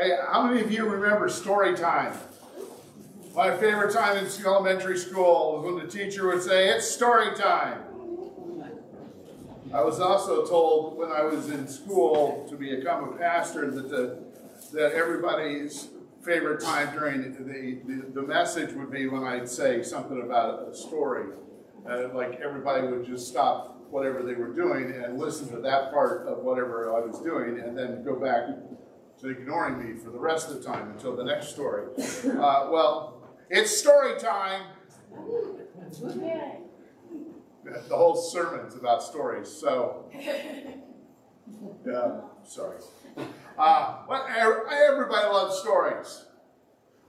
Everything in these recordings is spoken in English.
Hey, how many of you remember story time? My favorite time in elementary school was when the teacher would say, It's story time. I was also told when I was in school to become a pastor that the, that everybody's favorite time during the, the, the message would be when I'd say something about a story. Uh, like everybody would just stop whatever they were doing and listen to that part of whatever I was doing and then go back to ignoring me for the rest of the time until the next story. Uh, well, it's story time. The whole sermon's about stories, so. Yeah, sorry. Uh, but everybody loves stories.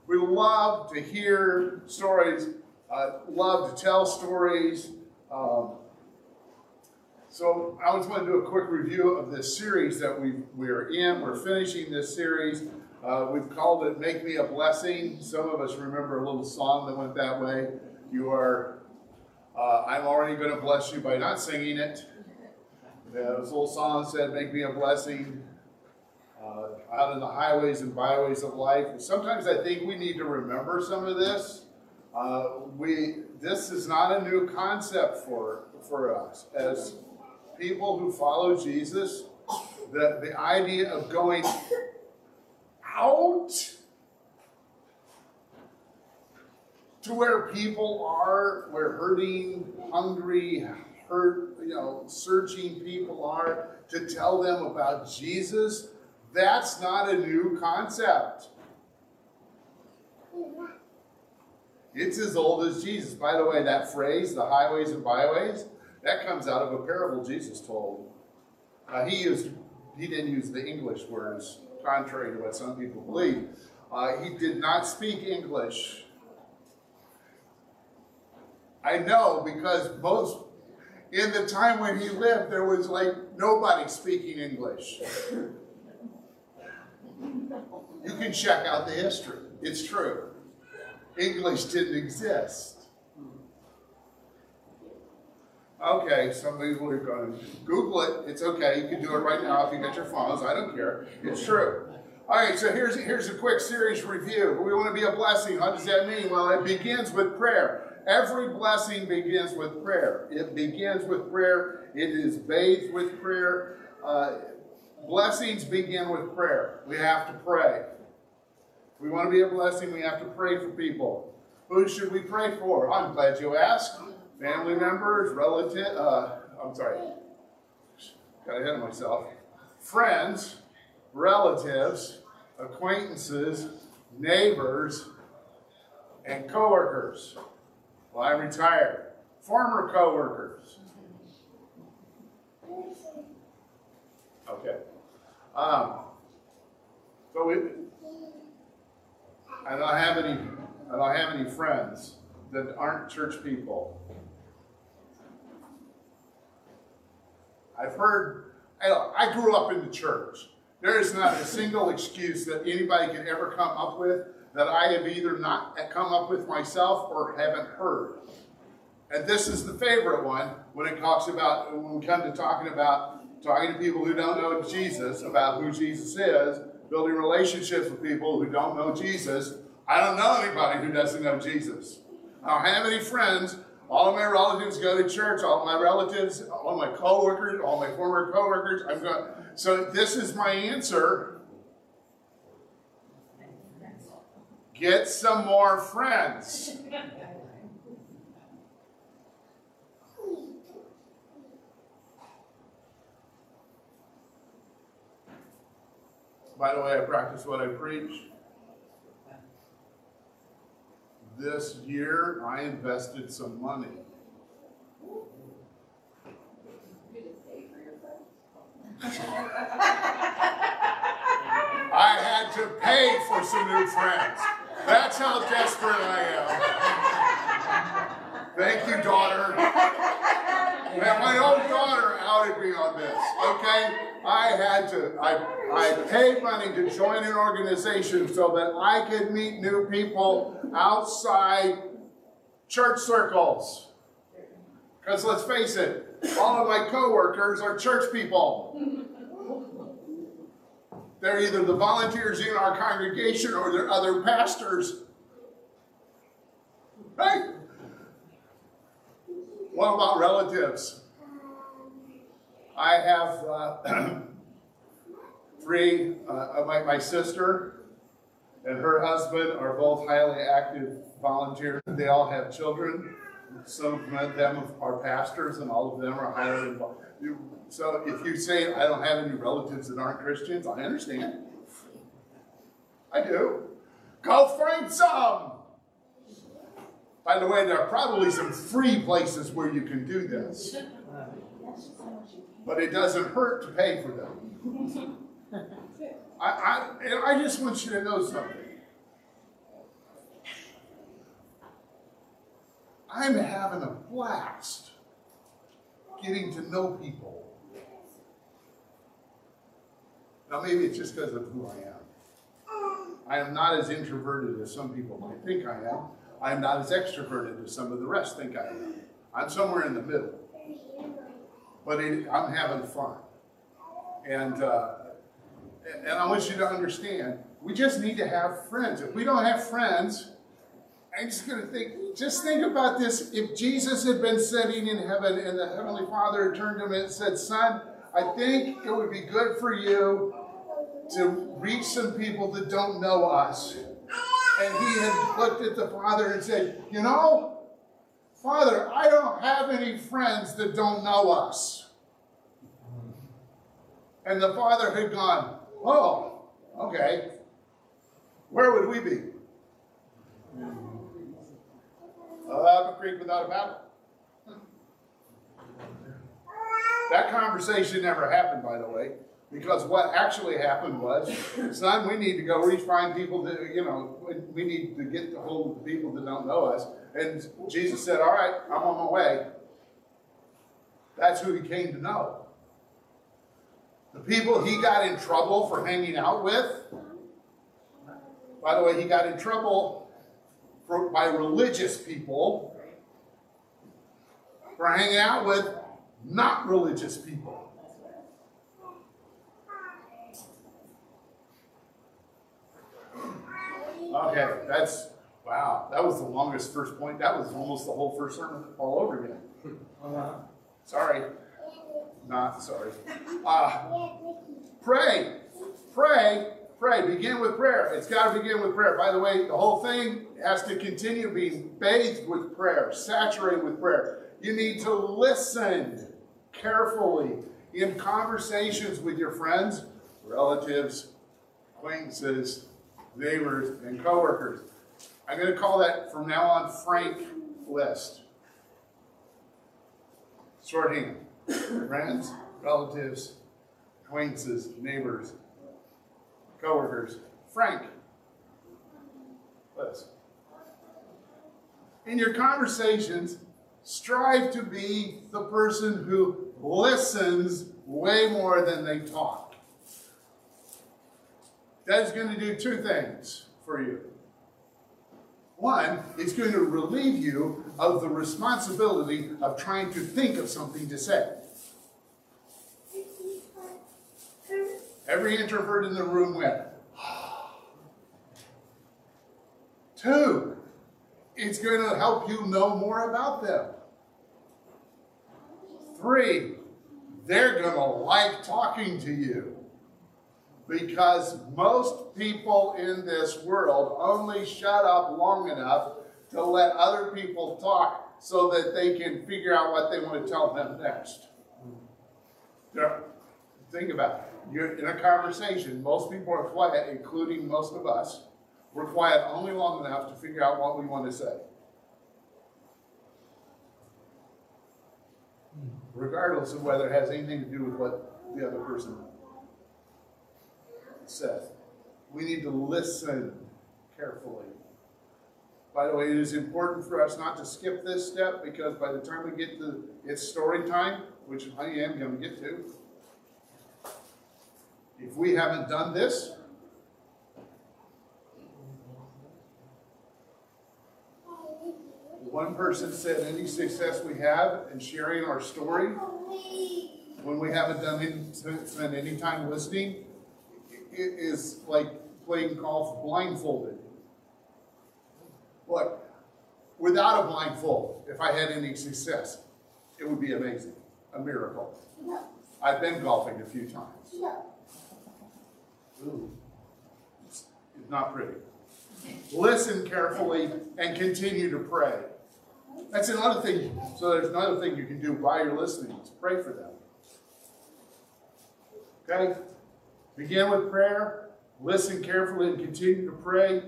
We love to hear stories, uh, love to tell stories. Um, so I just want to do a quick review of this series that we we're in. We're finishing this series. Uh, we've called it "Make Me a Blessing." Some of us remember a little song that went that way. You are, uh, I'm already going to bless you by not singing it. Yeah, this little song said, "Make me a blessing." Uh, out in the highways and byways of life. Sometimes I think we need to remember some of this. Uh, we this is not a new concept for for us as people who follow Jesus, the, the idea of going out to where people are, where hurting, hungry, hurt, you know, searching people are, to tell them about Jesus, that's not a new concept. It's as old as Jesus. By the way, that phrase, the highways and byways, that comes out of a parable Jesus told. Uh, he used he didn't use the English words, contrary to what some people believe. Uh, he did not speak English. I know because most in the time when he lived, there was like nobody speaking English. You can check out the history. It's true. English didn't exist. Okay, some people are going to Google it. It's okay. You can do it right now if you get your phones. I don't care. It's true. All right, so here's, here's a quick series review. We want to be a blessing. What does that mean? Well, it begins with prayer. Every blessing begins with prayer. It begins with prayer. It is bathed with prayer. Uh, blessings begin with prayer. We have to pray. We want to be a blessing, we have to pray for people. Who should we pray for? I'm glad you asked family members, relatives, uh, I'm sorry, got ahead of myself, friends, relatives, acquaintances, neighbors, and coworkers. Well, I'm retired. Former coworkers. Okay. Um, so we, I don't have any. I don't have any friends that aren't church people. I've heard, I grew up in the church. There is not a single excuse that anybody can ever come up with that I have either not come up with myself or haven't heard. And this is the favorite one when it talks about, when we come to talking about talking to people who don't know Jesus, about who Jesus is, building relationships with people who don't know Jesus. I don't know anybody who doesn't know Jesus. I don't have any friends all of my relatives go to church. All my relatives, all my coworkers, all my former coworkers. I'm going. So this is my answer. Get some more friends. By the way, I practice what I preach. This year, I invested some money. I had to pay for some new friends. That's how desperate I am. Thank you, daughter. And my own daughter outed me on this, okay? I had to, I, I to join an organization so that I could meet new people outside church circles. Because let's face it, all of my coworkers are church people. They're either the volunteers in our congregation or they're other pastors. Right? What about relatives? I have uh, three, uh, my, my sister and her husband are both highly active volunteers. They all have children. Some of them are pastors, and all of them are highly involved. So if you say, I don't have any relatives that aren't Christians, I understand. I do. Go find some. By the way, there are probably some free places where you can do this. But it doesn't hurt to pay for them. I, I, I just want you to know something. I'm having a blast getting to know people. Now, maybe it's just because of who I am. I am not as introverted as some people might think I am. I am not as extroverted as some of the rest think I am. I'm somewhere in the middle. But it, I'm having fun. And, uh, and I want you to understand, we just need to have friends. If we don't have friends, I'm just going to think, just think about this. If Jesus had been sitting in heaven and the Heavenly Father had turned to him and said, Son, I think it would be good for you to reach some people that don't know us. And he had looked at the Father and said, You know, Father, I don't have any friends that don't know us. And the Father had gone, Oh, okay. Where would we be? Up a creek without a paddle. That conversation never happened, by the way, because what actually happened was, son, we need to go reach find people that, you know, we need to get the hold of the people that don't know us. And Jesus said, all right, I'm on my way. That's who he came to know. The people he got in trouble for hanging out with, by the way, he got in trouble for, by religious people for hanging out with not religious people. Okay, that's wow. That was the longest first point. That was almost the whole first sermon all over again. Uh, sorry, not sorry. Uh, pray, pray pray. Begin with prayer. It's got to begin with prayer. By the way, the whole thing has to continue being bathed with prayer, saturated with prayer. You need to listen carefully in conversations with your friends, relatives, acquaintances, neighbors, and coworkers. I'm going to call that from now on Frank list. Shorthand. Friends, relatives, acquaintances, neighbors, coworkers, Frank. Listen. In your conversations, strive to be the person who listens way more than they talk. That's going to do two things for you. One, it's going to relieve you of the responsibility of trying to think of something to say. Every introvert in the room went. Two, it's going to help you know more about them. Three, they're going to like talking to you. Because most people in this world only shut up long enough to let other people talk so that they can figure out what they want to tell them next. Think about it. You're in a conversation, most people are quiet, including most of us. We're quiet only long enough to figure out what we want to say. Regardless of whether it has anything to do with what the other person says. We need to listen carefully. By the way, it is important for us not to skip this step because by the time we get to it's story time, which I am going to get to, if we haven't done this, one person said any success we have in sharing our story when we haven't done any, spent any time listening is like playing golf blindfolded. Look, without a blindfold, if I had any success, it would be amazing, a miracle. I've been golfing a few times. Ooh, it's not pretty. Listen carefully and continue to pray. That's another thing. So there's another thing you can do while you're listening is pray for them. Okay? Begin with prayer. Listen carefully and continue to pray.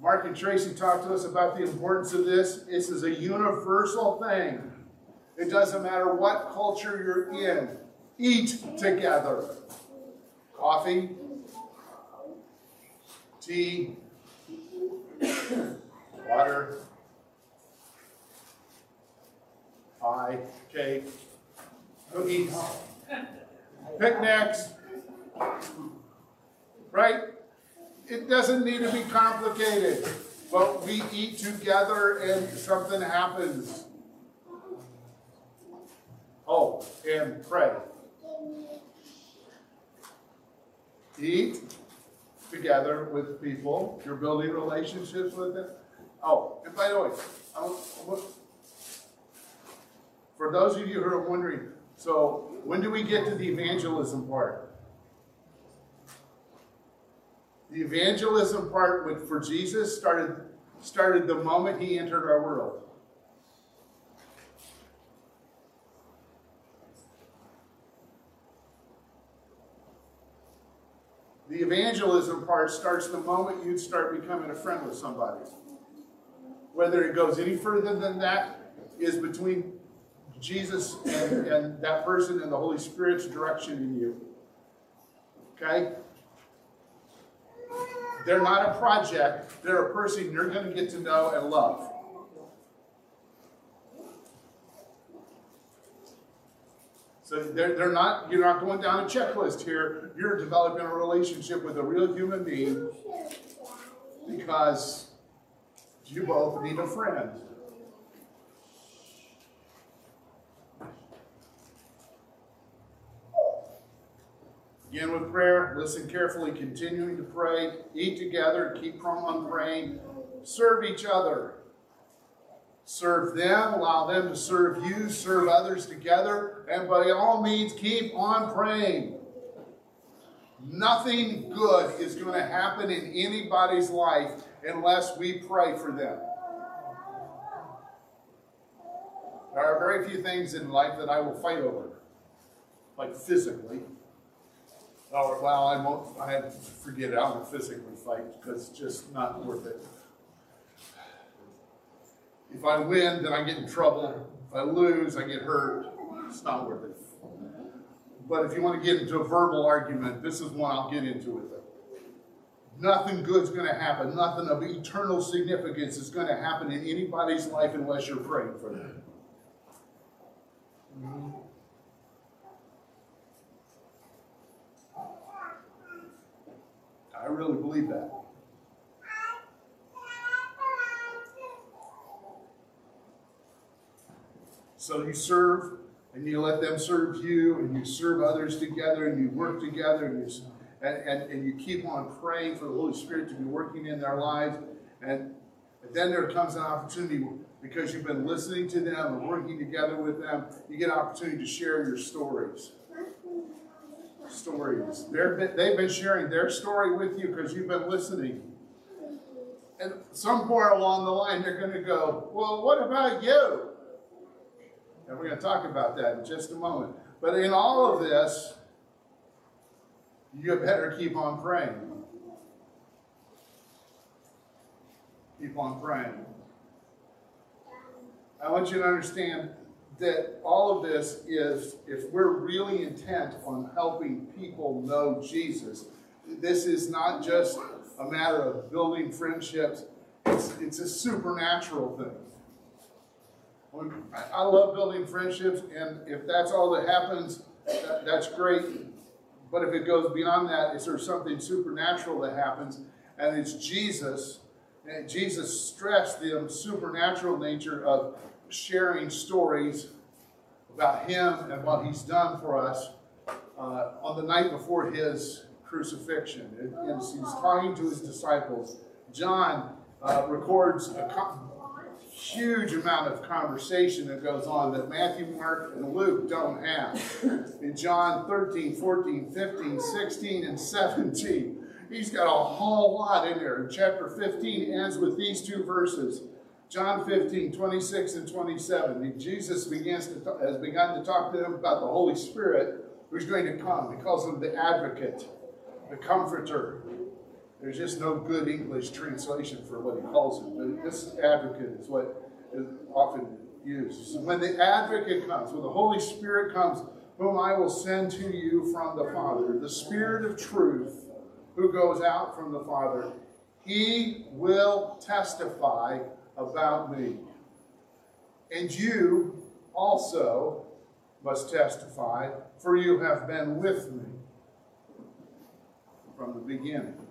Mark and Tracy talked to us about the importance of this. This is a universal thing. It doesn't matter what culture you're in. Eat together. Coffee, tea, water, pie, cake, cookies, picnics, right? It doesn't need to be complicated, but we eat together and something happens. Oh, and pray. Eat together with people. You're building relationships with them. Oh, and by the way, um, for those of you who are wondering, so when do we get to the evangelism part? The evangelism part with, for Jesus started, started the moment he entered our world. The evangelism part starts the moment you start becoming a friend with somebody. Whether it goes any further than that is between Jesus and, and that person and the Holy Spirit's direction in you. Okay? They're not a project, they're a person you're going to get to know and love. So they're, they're not, you're not going down a checklist here. You're developing a relationship with a real human being because you both need a friend. Begin with prayer, listen carefully, continuing to pray, eat together, keep on praying, serve each other. Serve them, allow them to serve you, serve others together, and by all means, keep on praying. Nothing good is going to happen in anybody's life unless we pray for them. There are very few things in life that I will fight over, like physically. Oh, well, I won't, I forget it, I won't physically fight because it's just not worth it. If I win, then I get in trouble. If I lose, I get hurt. It's not worth it. But if you want to get into a verbal argument, this is one I'll get into with them. Nothing good's going to happen. Nothing of eternal significance is going to happen in anybody's life unless you're praying for them. I really believe that. So you serve and you let them serve you and you serve others together and you work together and you, and, and, and you keep on praying for the Holy Spirit to be working in their lives. And, and then there comes an opportunity because you've been listening to them and working together with them, you get an opportunity to share your stories stories. They've been sharing their story with you because you've been listening. And somewhere along the line, they're going to go, Well, what about you? And we're going to talk about that in just a moment. But in all of this, you better keep on praying. Keep on praying. I want you to understand that all of this is, if we're really intent on helping people know Jesus, this is not just a matter of building friendships, it's, it's a supernatural thing. I love building friendships, and if that's all that happens, that, that's great. But if it goes beyond that, is there something supernatural that happens? And it's Jesus. And Jesus stressed the supernatural nature of sharing stories about him and what he's done for us uh, on the night before his crucifixion. And he's talking to his disciples. John uh, records a huge amount of conversation that goes on that Matthew, Mark, and Luke don't have. In John 13, 14, 15, 16, and 17, he's got a whole lot in there. Chapter 15 ends with these two verses. John 15, 26 and 27. Jesus begins to talk, has begun to talk to them about the Holy Spirit who's going to come. He calls him the advocate, the comforter. There's just no good English translation for what he calls it, but this advocate is what is often used. When the advocate comes, when the Holy Spirit comes, whom I will send to you from the Father, the Spirit of truth who goes out from the Father, he will testify about me. And you also must testify, for you have been with me from the beginning.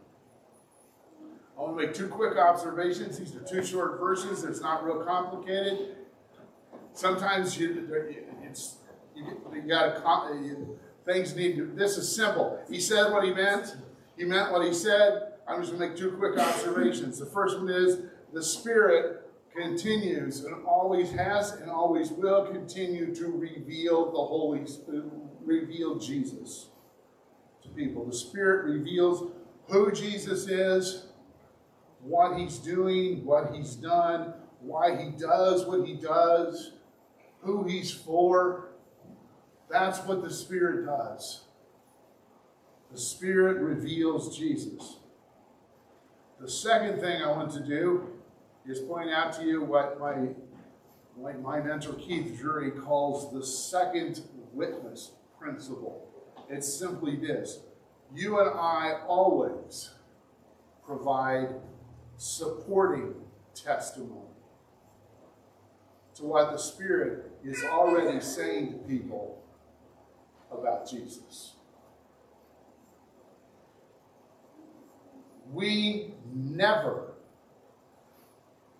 I want to make two quick observations. These are two short verses. It's not real complicated. Sometimes you, it's you, you got to things need to. This is simple. He said what he meant. He meant what he said. I'm just going to make two quick observations. The first one is the Spirit continues and always has and always will continue to reveal the Holy Spirit reveal Jesus to people. The Spirit reveals who Jesus is what he's doing, what he's done, why he does what he does, who he's for. That's what the Spirit does. The Spirit reveals Jesus. The second thing I want to do is point out to you what my, like my mentor Keith Drury calls the second witness principle. It's simply this you and I always provide supporting testimony to what the Spirit is already saying to people about Jesus. We never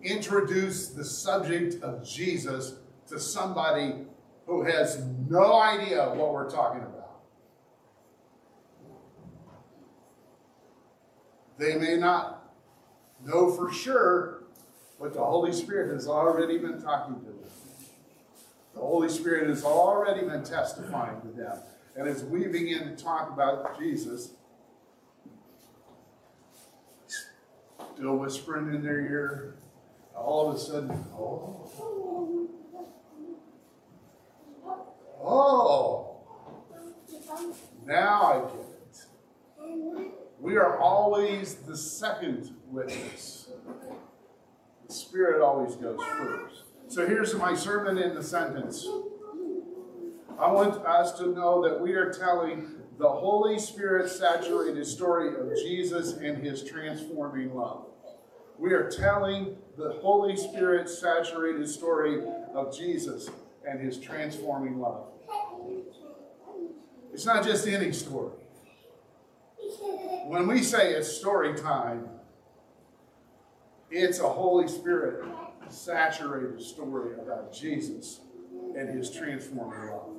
introduce the subject of Jesus to somebody who has no idea what we're talking about. They may not know for sure what the Holy Spirit has already been talking to them. The Holy Spirit has already been testifying to them. And as we begin to talk about Jesus, still whispering in their ear, all of a sudden, oh, oh, now I get it. We are always the second witness. The Spirit always goes first. So here's my sermon in the sentence. I want us to know that we are telling the Holy Spirit saturated story of Jesus and his transforming love. We are telling the Holy Spirit saturated story of Jesus and his transforming love. It's not just any story. When we say it's story time, it's a Holy Spirit saturated story about Jesus and his transforming love.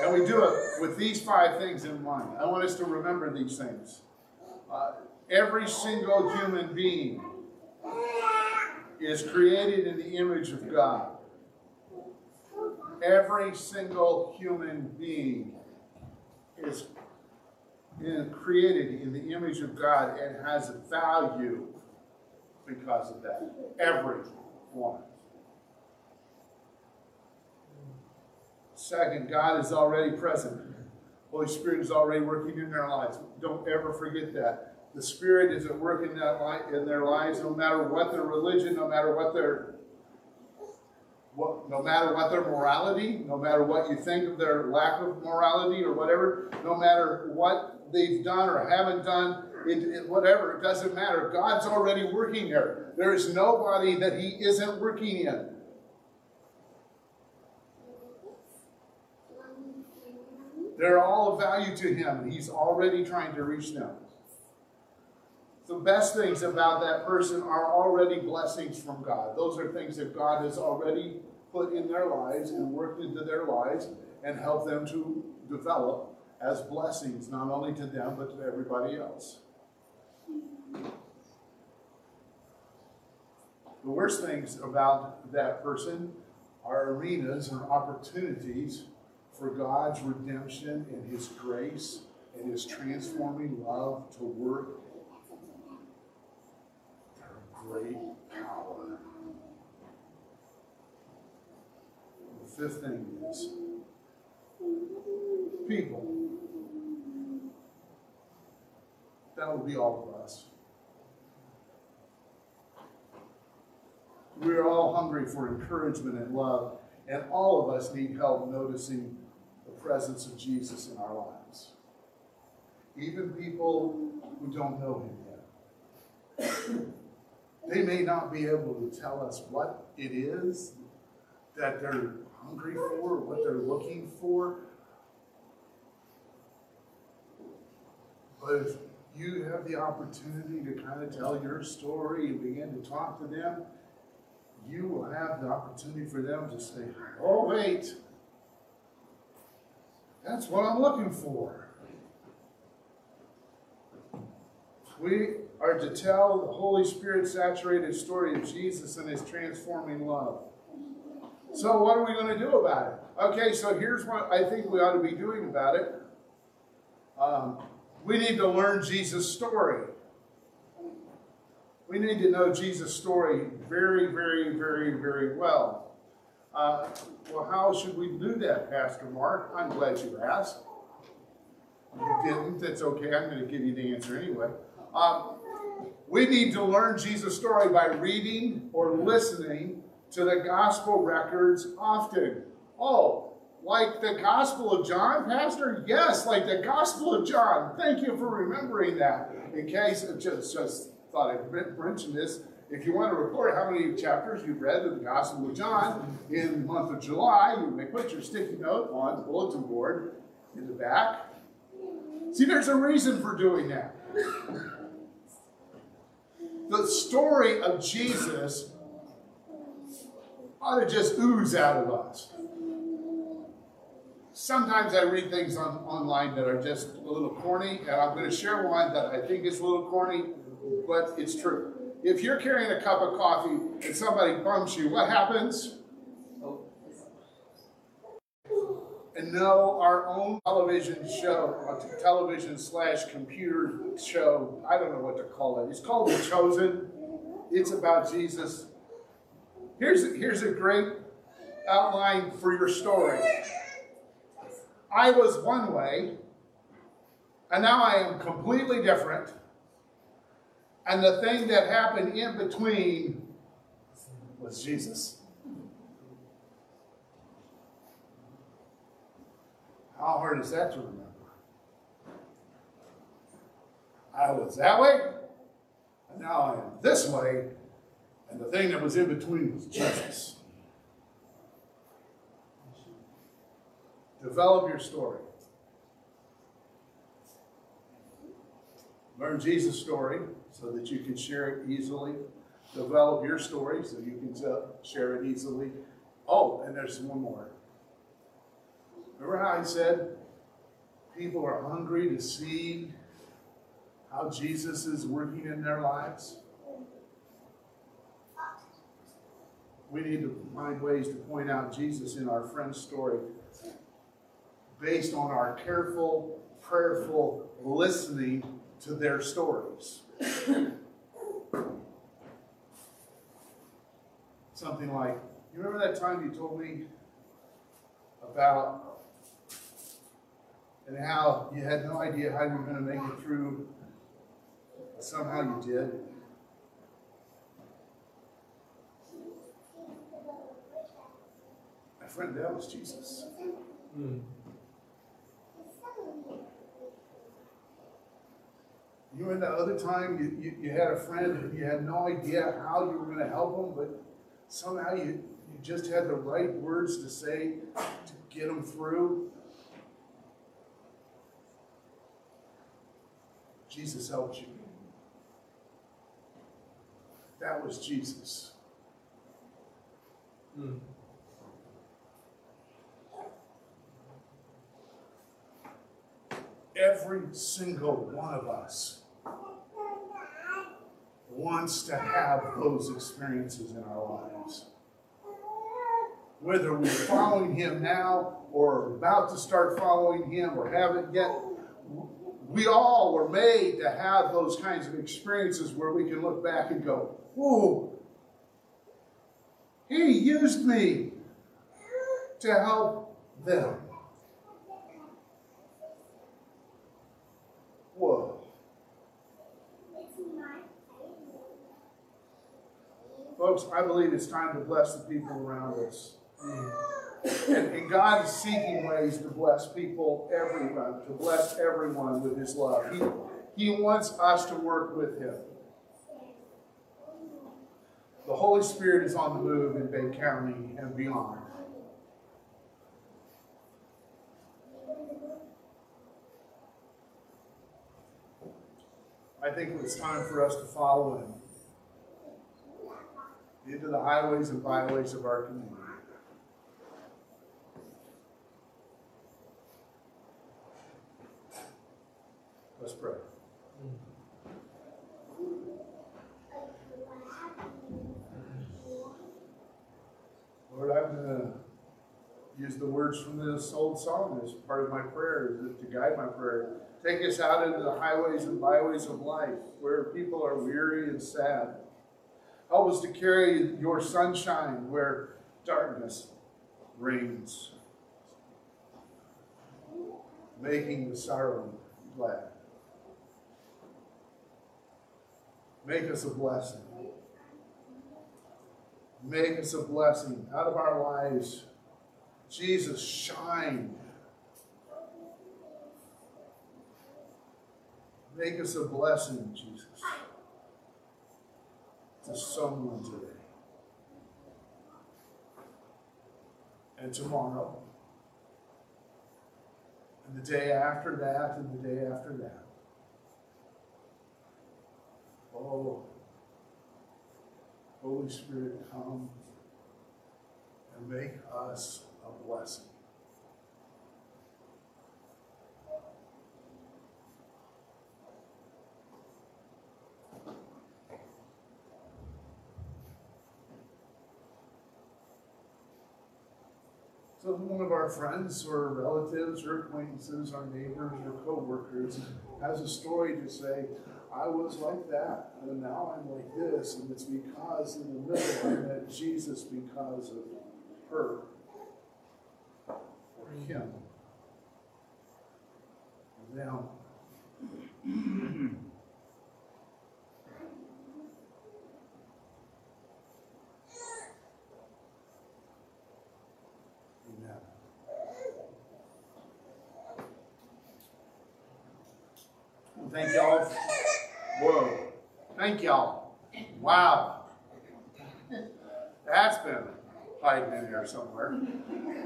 And we do it with these five things in mind. I want us to remember these things. Uh, every single human being is created in the image of God. Every single human being is created in the image of God and has a value because of that. Every one. Second, God is already present. Holy Spirit is already working in their lives. Don't ever forget that. The Spirit is at work in, that light, in their lives, no matter what their religion, no matter what their what, no matter what their morality, no matter what you think of their lack of morality or whatever, no matter what they've done or haven't done, it, it, whatever, it doesn't matter. God's already working there. There is nobody that He isn't working in. They're all of value to Him, He's already trying to reach them. The best things about that person are already blessings from God. Those are things that God has already put in their lives and worked into their lives and helped them to develop as blessings, not only to them, but to everybody else. The worst things about that person are arenas and opportunities for God's redemption and His grace and His transforming love to work their great power. The fifth thing is people. That would be all of us. We're all hungry for encouragement and love, and all of us need help noticing the presence of Jesus in our lives. Even people who don't know him yet. They may not be able to tell us what it is that they're hungry for, what they're looking for. But if you have the opportunity to kind of tell your story and begin to talk to them, you will have the opportunity for them to say, Oh, wait, that's what I'm looking for. We are to tell the Holy Spirit saturated story of Jesus and his transforming love. So, what are we going to do about it? Okay, so here's what I think we ought to be doing about it. Um, we need to learn Jesus' story. We need to know Jesus' story very, very, very, very well. Uh, well, how should we do that, Pastor Mark? I'm glad you asked. If you didn't, that's okay. I'm going to give you the answer anyway. Um, we need to learn Jesus' story by reading or listening to the gospel records often. Oh, like the Gospel of John, Pastor? Yes, like the Gospel of John. Thank you for remembering that. In case, just, just thought I'd mention this. If you want to report how many chapters you've read of the Gospel of John in the month of July, you may put your sticky note on the bulletin board in the back. See, there's a reason for doing that. The story of Jesus ought to just ooze out of us. Sometimes I read things on, online that are just a little corny, and I'm going to share one that I think is a little corny, but it's true. If you're carrying a cup of coffee and somebody bumps you, what happens? And no, our own television show, television slash computer show, I don't know what to call it. It's called The Chosen. It's about Jesus. Here's, here's a great outline for your story. I was one way, and now I am completely different. And the thing that happened in between was Jesus. How hard is that to remember? I was that way, and now I am this way, and the thing that was in between was Jesus. Develop your story. Learn Jesus' story so that you can share it easily. Develop your story so you can uh, share it easily. Oh, and there's one more. Remember how I said people are hungry to see how Jesus is working in their lives? We need to find ways to point out Jesus in our friend's story based on our careful, prayerful listening to their stories. Something like, you remember that time you told me about and how you had no idea how you were going to make it through. but Somehow you did. My friend, that was Jesus. Mm. You remember that other time you, you, you, had a friend and you had no idea how you were going to help them, but somehow you, you just had the right words to say to get them through? Jesus helped you. That was Jesus. Hmm. every single one of us wants to have those experiences in our lives. Whether we're following Him now or about to start following Him or haven't yet, we all were made to have those kinds of experiences where we can look back and go, Whoa, He used me to help them. Whoa. Folks, I believe it's time to bless the people around us. And, and, God is seeking ways to bless people, everyone, to bless everyone with His love. He, he wants us to work with Him. The Holy Spirit is on the move in Bay County and beyond. I think it's time for us to follow Him into the highways and byways of our community. Let's pray. Lord, I'm going to use the words from this old song as part of my prayer, to guide my prayer. Take us out into the highways and byways of life where people are weary and sad. Help us to carry your sunshine where darkness reigns, making the sorrow glad. Make us a blessing. Make us a blessing out of our lives. Jesus, shine. Make us a blessing, Jesus, to someone today. And tomorrow. And the day after that, and the day after that. Oh, Holy Spirit, come and make us a blessing. So one of our friends or relatives or acquaintances, our neighbors or co-workers has a story to say, I was like that, and now I'm like this, and it's because in the middle I met Jesus because of her or mm. him or them. Thank y'all. Whoa. Thank y'all. Wow. That's been hiding in there somewhere.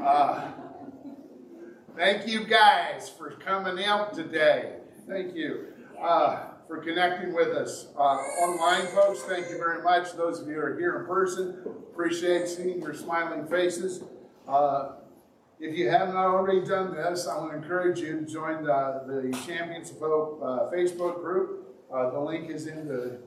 Uh, thank you guys for coming out today. Thank you. Uh, for connecting with us. Uh, online, folks, thank you very much. Those of you who are here in person, appreciate seeing your smiling faces. Uh, if you haven't already done this, I want to encourage you to join the, the Champions of Hope uh, Facebook group. Uh, the link is in the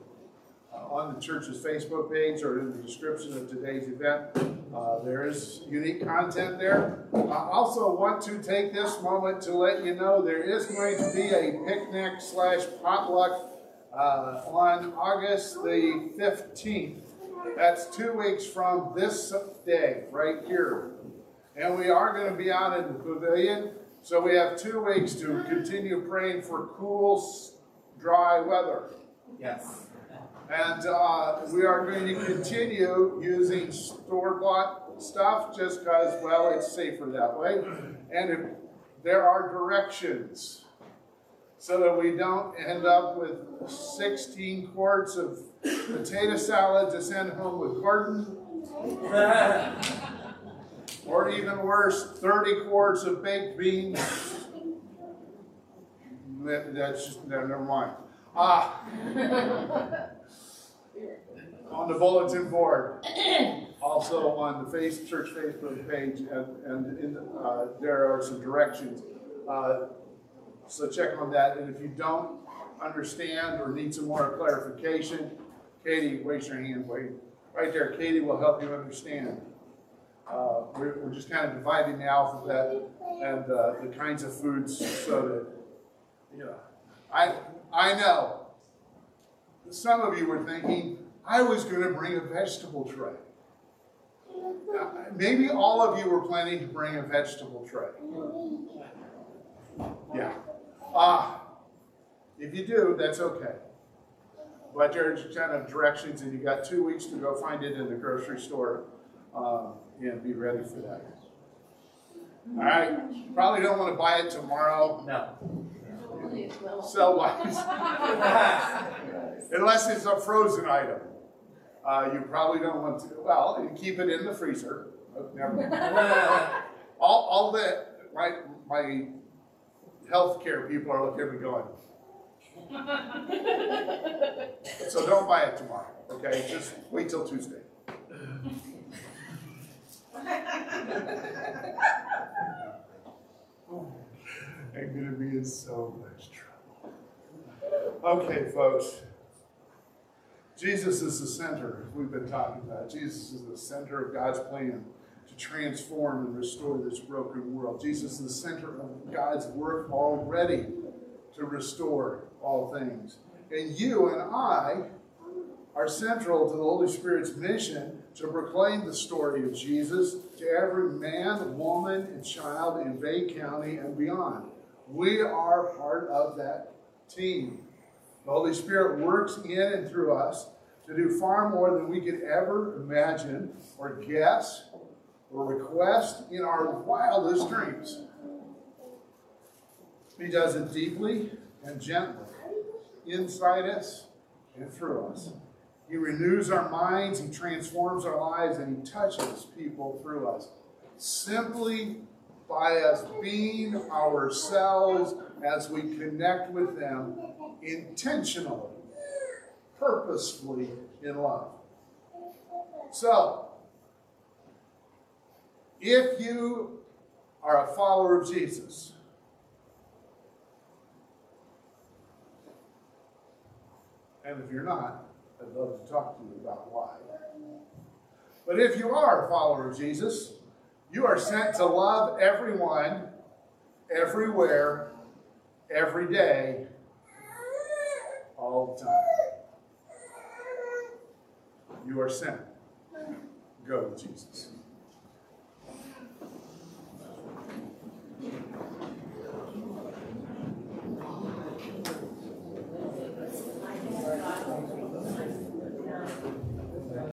on the church's Facebook page or in the description of today's event. Uh, there is unique content there. I also want to take this moment to let you know there is going to be a picnic slash potluck uh, on August the 15th. That's two weeks from this day, right here. And we are going to be out in the pavilion. So we have two weeks to continue praying for cool, dry weather. Yes. And uh, we are going to continue using store-bought stuff just because, well, it's safer that way. And if, there are directions so that we don't end up with 16 quarts of potato salad to send home with Gordon. Or even worse, 30 quarts of baked beans. That's just, no, never mind. Ah. on the bulletin board, also on the face, church Facebook page, and, and in, uh, there are some directions. Uh, So check on that, and if you don't understand or need some more clarification, Katie, raise your hand, wait, right there, Katie will help you understand. Uh, we're, we're just kind of dividing the alphabet and uh, the kinds of foods so that, you know, I, I know some of you were thinking, I was going to bring a vegetable tray. Uh, maybe all of you were planning to bring a vegetable tray. Yeah. Ah, if you do, that's okay. But there's kind of directions, and you got two weeks to go find it in the grocery store um, and be ready for that. All right. Probably don't want to buy it tomorrow. No. Sell wise. Unless it's a frozen item. Uh, you probably don't want to. Well, you keep it in the freezer. Oh, never mind. all, all the my my healthcare people are looking at me going. so don't buy it tomorrow. Okay, just wait till Tuesday. I'm gonna be so. Okay, folks. Jesus is the center, we've been talking about. Jesus is the center of God's plan to transform and restore this broken world. Jesus is the center of God's work already to restore all things. And you and I are central to the Holy Spirit's mission to proclaim the story of Jesus to every man, woman, and child in Bay County and beyond. We are part of that team. The Holy Spirit works in and through us to do far more than we could ever imagine or guess or request in our wildest dreams. He does it deeply and gently inside us and through us. He renews our minds, He transforms our lives, and He touches people through us. Simply by us being ourselves as we connect with them intentionally, purposefully in love. So, if you are a follower of Jesus, and if you're not, I'd love to talk to you about why. But if you are a follower of Jesus, you are sent to love everyone, everywhere, every day, all the time. You are sent. Go, Jesus.